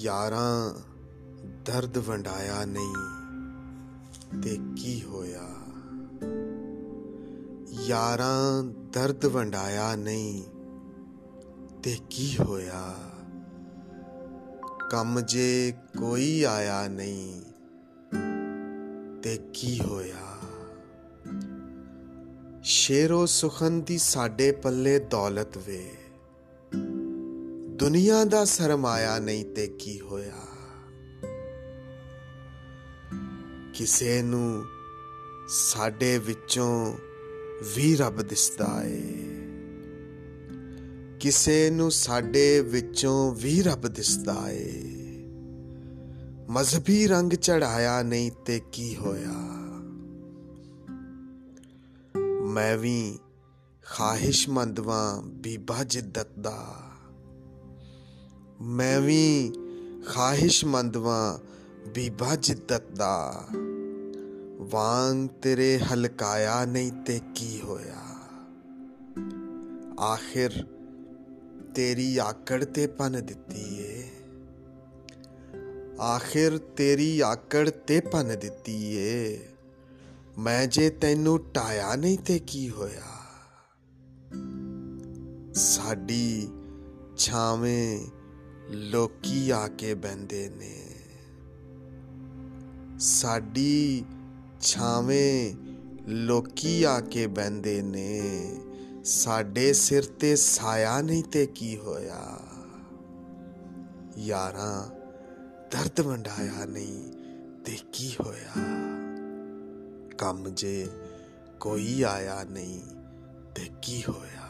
ਯਾਰਾਂ ਦਰਦ ਵੰਡਾਇਆ ਨਹੀਂ ਤੇ ਕੀ ਹੋਇਆ? ਯਾਰਾਂ ਦਰਦ ਵੰਡਾਇਆ ਨਹੀਂ ਤੇ ਕੀ ਹੋਇਆ? ਕੰਮ ਜੇ ਕੋਈ ਆਇਆ ਨਹੀਂ ਤੇ ਕੀ ਹੋਇਆ? ਸ਼ੇਰੋ ਸੁਖਨ ਦੀ ਸਾਡੇ ਪੱਲੇ ਦੌਲਤ ਵੇ। ਦੁਨੀਆ ਦਾ ਸਰਮਾਇਆ ਨਹੀਂ ਤੇ ਕੀ ਹੋਇਆ? ਕਿਸੇ ਨੂੰ ਸਾਡੇ ਵਿੱਚੋਂ ਵੀ ਰੱਬ ਦਿਸਦਾ ਏ। ਕਿਸੇ ਨੂੰ ਸਾਡੇ ਵਿੱਚੋਂ ਵੀ ਰੱਬ ਦਿਸਦਾ ਏ। ਮਜ਼ਹਬੀ ਰੰਗ ਚੜਾਇਆ ਨਹੀਂ ਤੇ ਕੀ ਹੋਇਆ? ਮੈਂ ਵੀ ਖਾਹਿਸ਼ਮੰਦ ਵਾਂ, ਬੀਬਾ ਜਿੱਦਤ ਦਾ। ਮੈਂ ਵੀ ਖਾਹਿਸ਼ਮੰਦ ਵਾਂ, ਬੀਬਾ ਜਿੱਦਤ ਦਾ। ਵਾਂਗ ਤੇਰੇ ਹਲਕਾਇਆ ਨਹੀਂ ਤੇ ਕੀ ਹੋਇਆ? ਆਖਿਰ ਤੇਰੀ ਆਕੜ ਤੇ ਪਨ ਦਿੱਤੀ ਏ। ਆਖਿਰ ਤੇਰੀ ਆਕੜ ਤੇ ਪਨ ਦਿੱਤੀ ਏ। ਮੈਂ ਜੇ ਤੈਨੂੰ ਟਾਇਆ ਨਹੀਂ ਤੇ ਕੀ ਹੋਇਆ? ਸਾਡੀ ਛਾਵੇਂ ਲੋਕੀ ਆ ਕੇ ਬੈੰਦੇ ਨੇ। ਸਾਡੀ ਛਾਵੇਂ ਲੋਕੀ ਆ ਕੇ ਬੈੰਦੇ ਨੇ। ਸਾਡੇ ਸਿਰ ਤੇ ਸਾਇਆ ਨਹੀਂ ਤੇ ਕੀ ਹੋਇਆ? ਯਾਰਾਂ, ਦਰਦ ਵੰਡਾਇਆ ਨਹੀਂ ਤੇ ਕੀ ਹੋਇਆ? ਕੰਮ ਜੇ ਕੋਈ ਆਇਆ ਨਹੀਂ ਤੇ ਕੀ ਹੋਇਆ?